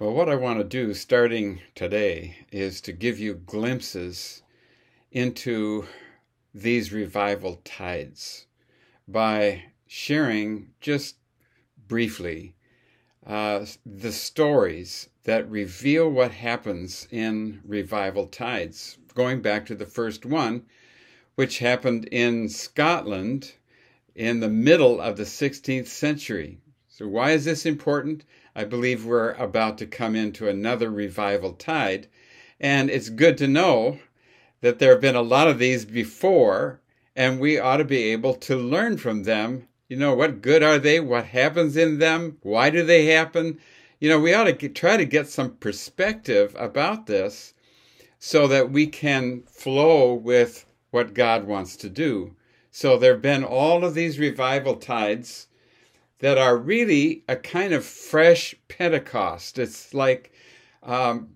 Well, what I want to do starting today is to give you glimpses into these revival tides by sharing just briefly uh, the stories that reveal what happens in revival tides. Going back to the first one, which happened in Scotland in the middle of the 16th century. So, why is this important? I believe we're about to come into another revival tide. And it's good to know that there have been a lot of these before, and we ought to be able to learn from them. You know, what good are they? What happens in them? Why do they happen? You know, we ought to try to get some perspective about this so that we can flow with what God wants to do. So there have been all of these revival tides that are really a kind of fresh Pentecost. It's like um,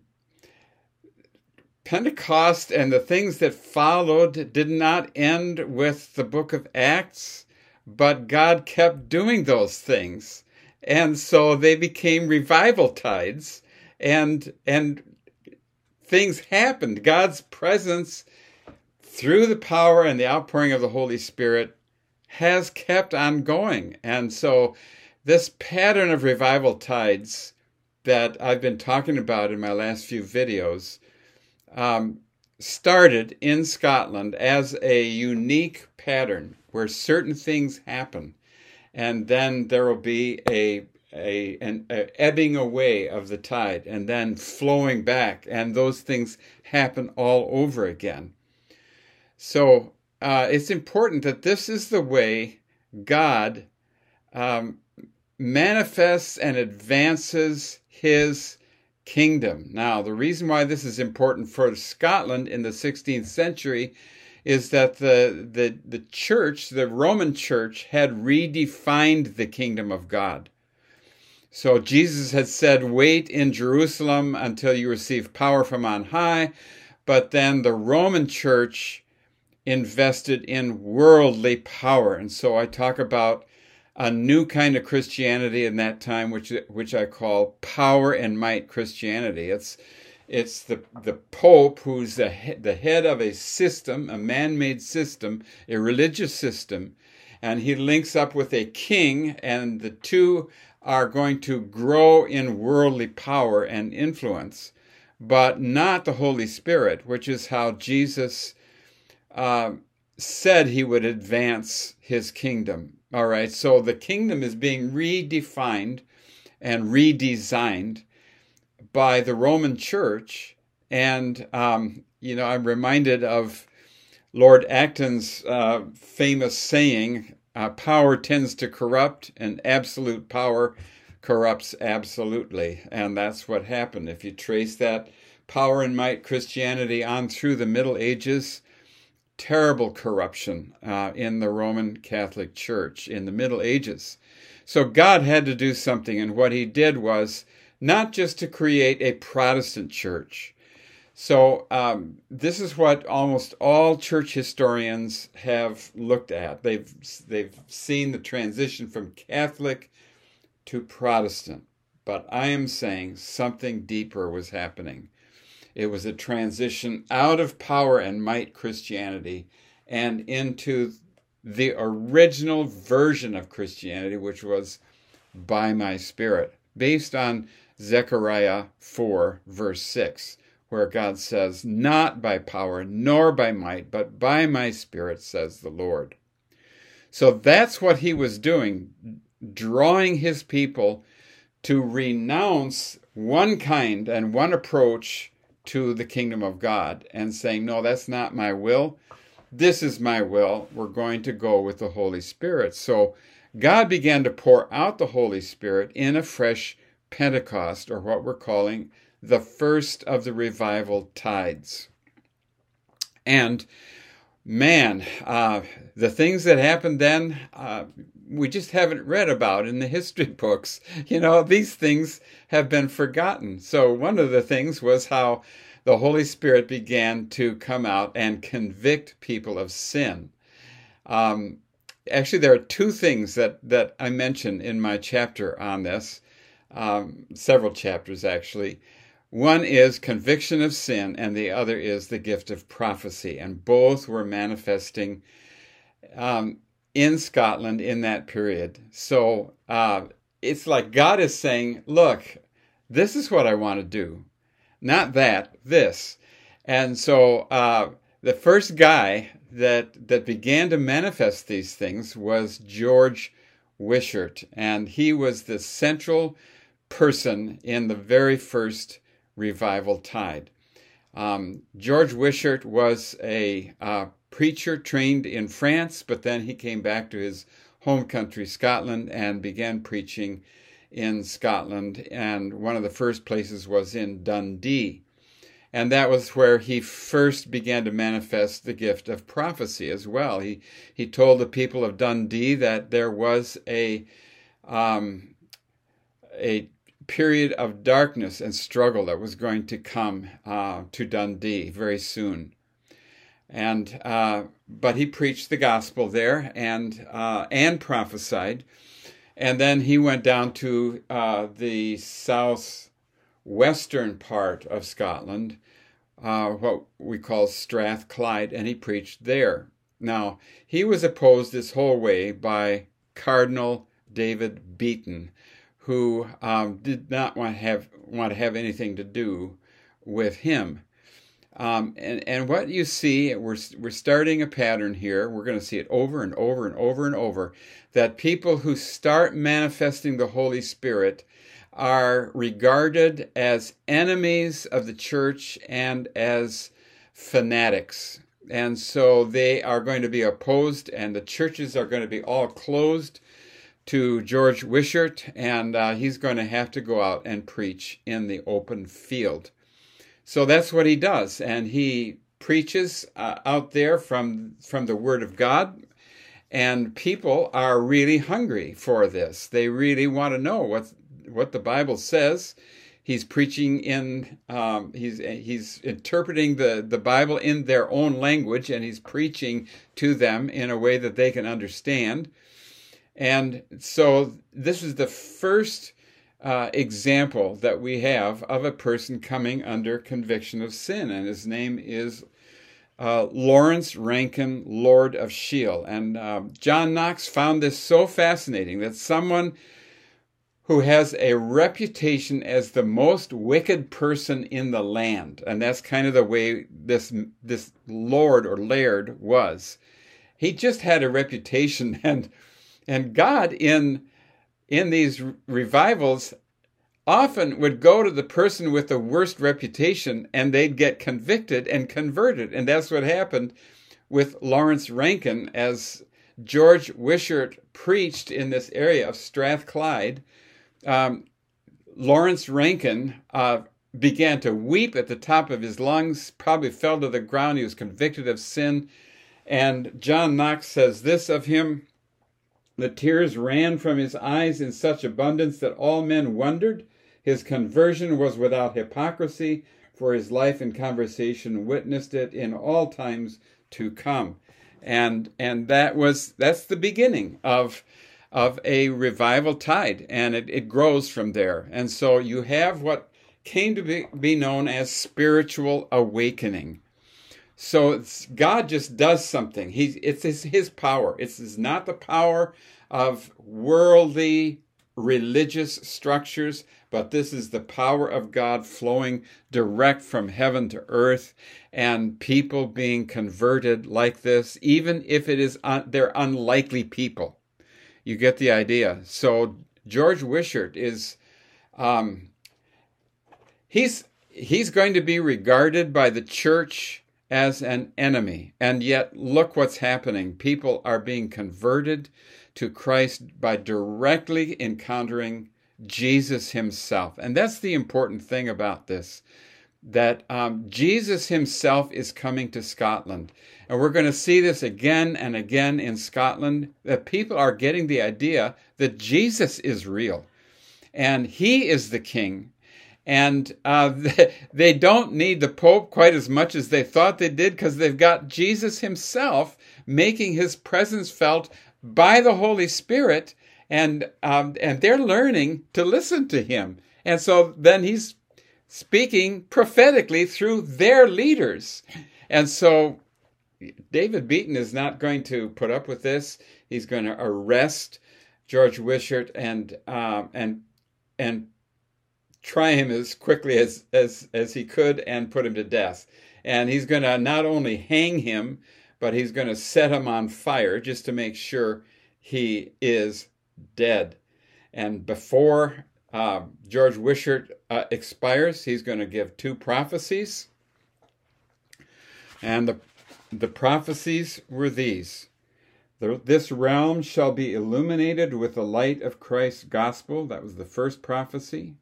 Pentecost and the things that followed did not end with the book of Acts, but God kept doing those things. And so they became revival tides and and things happened. God's presence through the power and the outpouring of the Holy Spirit has kept on going. And so, this pattern of revival tides that I've been talking about in my last few videos um, started in Scotland as a unique pattern where certain things happen, and then there will be a a, an a ebbing away of the tide and then flowing back, and those things happen all over again. So uh, it's important that this is the way God um, manifests and advances his kingdom. Now, the reason why this is important for Scotland in the 16th century is that the, the, the church, the Roman church, had redefined the kingdom of God. So Jesus had said, Wait in Jerusalem until you receive power from on high. But then the Roman church invested in worldly power. And so I talk about a new kind of Christianity in that time, which which I call power and might Christianity. It's it's the the Pope who's the the head of a system, a man-made system, a religious system, and he links up with a king, and the two are going to grow in worldly power and influence, but not the Holy Spirit, which is how Jesus uh, said he would advance his kingdom. All right, so the kingdom is being redefined and redesigned by the Roman Church. And, um, you know, I'm reminded of Lord Acton's uh, famous saying uh, power tends to corrupt, and absolute power corrupts absolutely. And that's what happened. If you trace that power and might Christianity on through the Middle Ages, terrible corruption uh, in the Roman Catholic Church in the Middle Ages. So God had to do something, and what he did was not just to create a Protestant church. So, um, this is what almost all church historians have looked at. They've, they've seen the transition from Catholic to Protestant. But I am saying something deeper was happening. It was a transition out of power and might Christianity and into the original version of Christianity, which was by my Spirit, based on Zechariah 4, verse 6, where God says, Not by power nor by might, but by my Spirit, says the Lord. So that's what he was doing, drawing his people to renounce one kind and one approach to the kingdom of God and saying, No, that's not my will. This is my will. We're going to go with the Holy Spirit. So God began to pour out the Holy Spirit in a fresh Pentecost, or what we're calling the first of the revival tides. And man, uh, the things that happened then, uh, we just haven't read about in the history books. You know, these things have been forgotten. So, one of the things was how the Holy Spirit began to come out and convict people of sin. Um, actually, there are two things that, that I mention in my chapter on this. um, several chapters actually. One is conviction of sin, and the other is the gift of prophecy. And both were manifesting um, in Scotland in that period. So uh, it's like God is saying, Look, this is what I want to do. Not that, this. And so uh, the first guy that, that began to manifest these things was George Wishart. And he was the central person in the very first revival tide. Um, George Wishart was a uh, preacher trained in France, but then he came back to his home country, Scotland, and began preaching in Scotland. And one of the first places was in Dundee. And that was where he first began to manifest the gift of prophecy as well. He, he told the people of Dundee that there was a, um, a period of darkness and struggle that was going to come uh, to Dundee very soon. And uh, but he preached the gospel there and uh, and prophesied, and then he went down to uh, the southwestern part of Scotland, uh, what we call Strathclyde, and he preached there. Now he was opposed this whole way by Cardinal David Beaton, who um, did not want to have want to have anything to do with him. Um, and, and what you see, we're, we're starting a pattern here. We're going to see it over and over and over and over that people who start manifesting the Holy Spirit are regarded as enemies of the church and as fanatics. And so they are going to be opposed, and the churches are going to be all closed to George Wishart, and uh, he's going to have to go out and preach in the open field. So that's what he does, and he preaches uh, out there from from the Word of God, and people are really hungry for this. They really want to know what what the Bible says. He's preaching in um, he's he's interpreting the the Bible in their own language, and he's preaching to them in a way that they can understand. And so this is the first uh, example that we have of a person coming under conviction of sin, and his name is uh, Lawrence Rankin, Lord of Shiel. And uh, John Knox found this so fascinating that someone who has a reputation as the most wicked person in the land, and that's kind of the way this this lord or laird was. He just had a reputation, and and God in in these revivals often would go to the person with the worst reputation and they'd get convicted and converted. And that's what happened with Lawrence Rankin as George Wishart preached in this area of Strathclyde. Um, Lawrence Rankin uh, began to weep at the top of his lungs, probably fell to the ground. He was convicted of sin. And John Knox says this of him the tears ran from his eyes in such abundance that all men wondered. His conversion was without hypocrisy, for his life and conversation witnessed it in all times to come. And and that was that's the beginning of of a revival tide, and it, it grows from there. And so you have what came to be, be known as spiritual awakening. So God just does something. He's it's his, his power. It's, it's not the power of worldly religious structures, but this is the power of God flowing direct from heaven to earth, and people being converted like this, even if it is un- they're unlikely people. You get the idea. So George Wishart is, um, he's he's going to be regarded by the church as an enemy. And yet, look what's happening. People are being converted to Christ by directly encountering Jesus himself. And that's the important thing about this that um, Jesus himself is coming to Scotland. And we're going to see this again and again in Scotland that people are getting the idea that Jesus is real and he is the king and uh, they don't need the Pope quite as much as they thought they did because they've got Jesus himself making his presence felt by the Holy Spirit. and um, and they're learning to listen to him. And so then he's speaking prophetically through their leaders. And so David Beaton is not going to put up with this. He's going to arrest George Wishart and um, and and try him as quickly as, as as he could and put him to death. And he's going to not only hang him, but he's going to set him on fire just to make sure he is dead. And before uh, George Wishart uh, expires, he's going to give two prophecies. And the, the prophecies were these This realm shall be illuminated with the light of Christ's gospel. That was the first prophecy.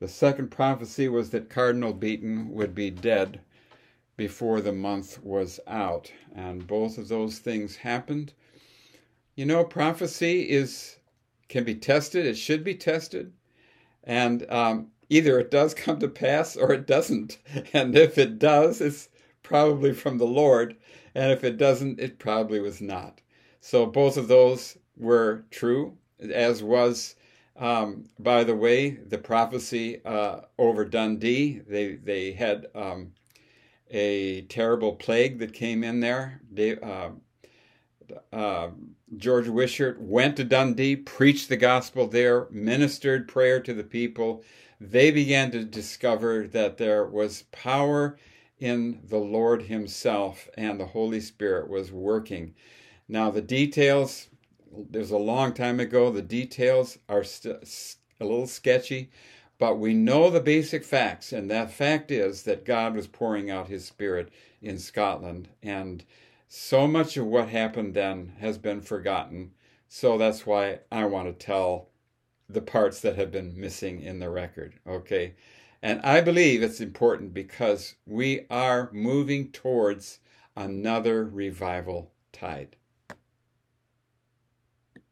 The second prophecy was that Cardinal Beaton would be dead before the month was out. And both of those things happened. You know, prophecy is can be tested. It should be tested, and um, either it does come to pass or it doesn't. And if it does, it's probably from the Lord, and if it doesn't, it probably was not. So both of those were true, as was, um, by the way, the prophecy uh, over Dundee. They they had um, a terrible plague that came in there. They, uh, uh, George Wishart went to Dundee, preached the gospel there, ministered prayer to the people. They began to discover that there was power in the Lord Himself and the Holy Spirit was working. Now, the details, there's a long time ago, the details are a little sketchy, but we know the basic facts, and that fact is that God was pouring out His Spirit in Scotland. And so much of what happened then has been forgotten. So that's why I want to tell the parts that have been missing in the record. Okay. And I believe it's important because we are moving towards another revival tide.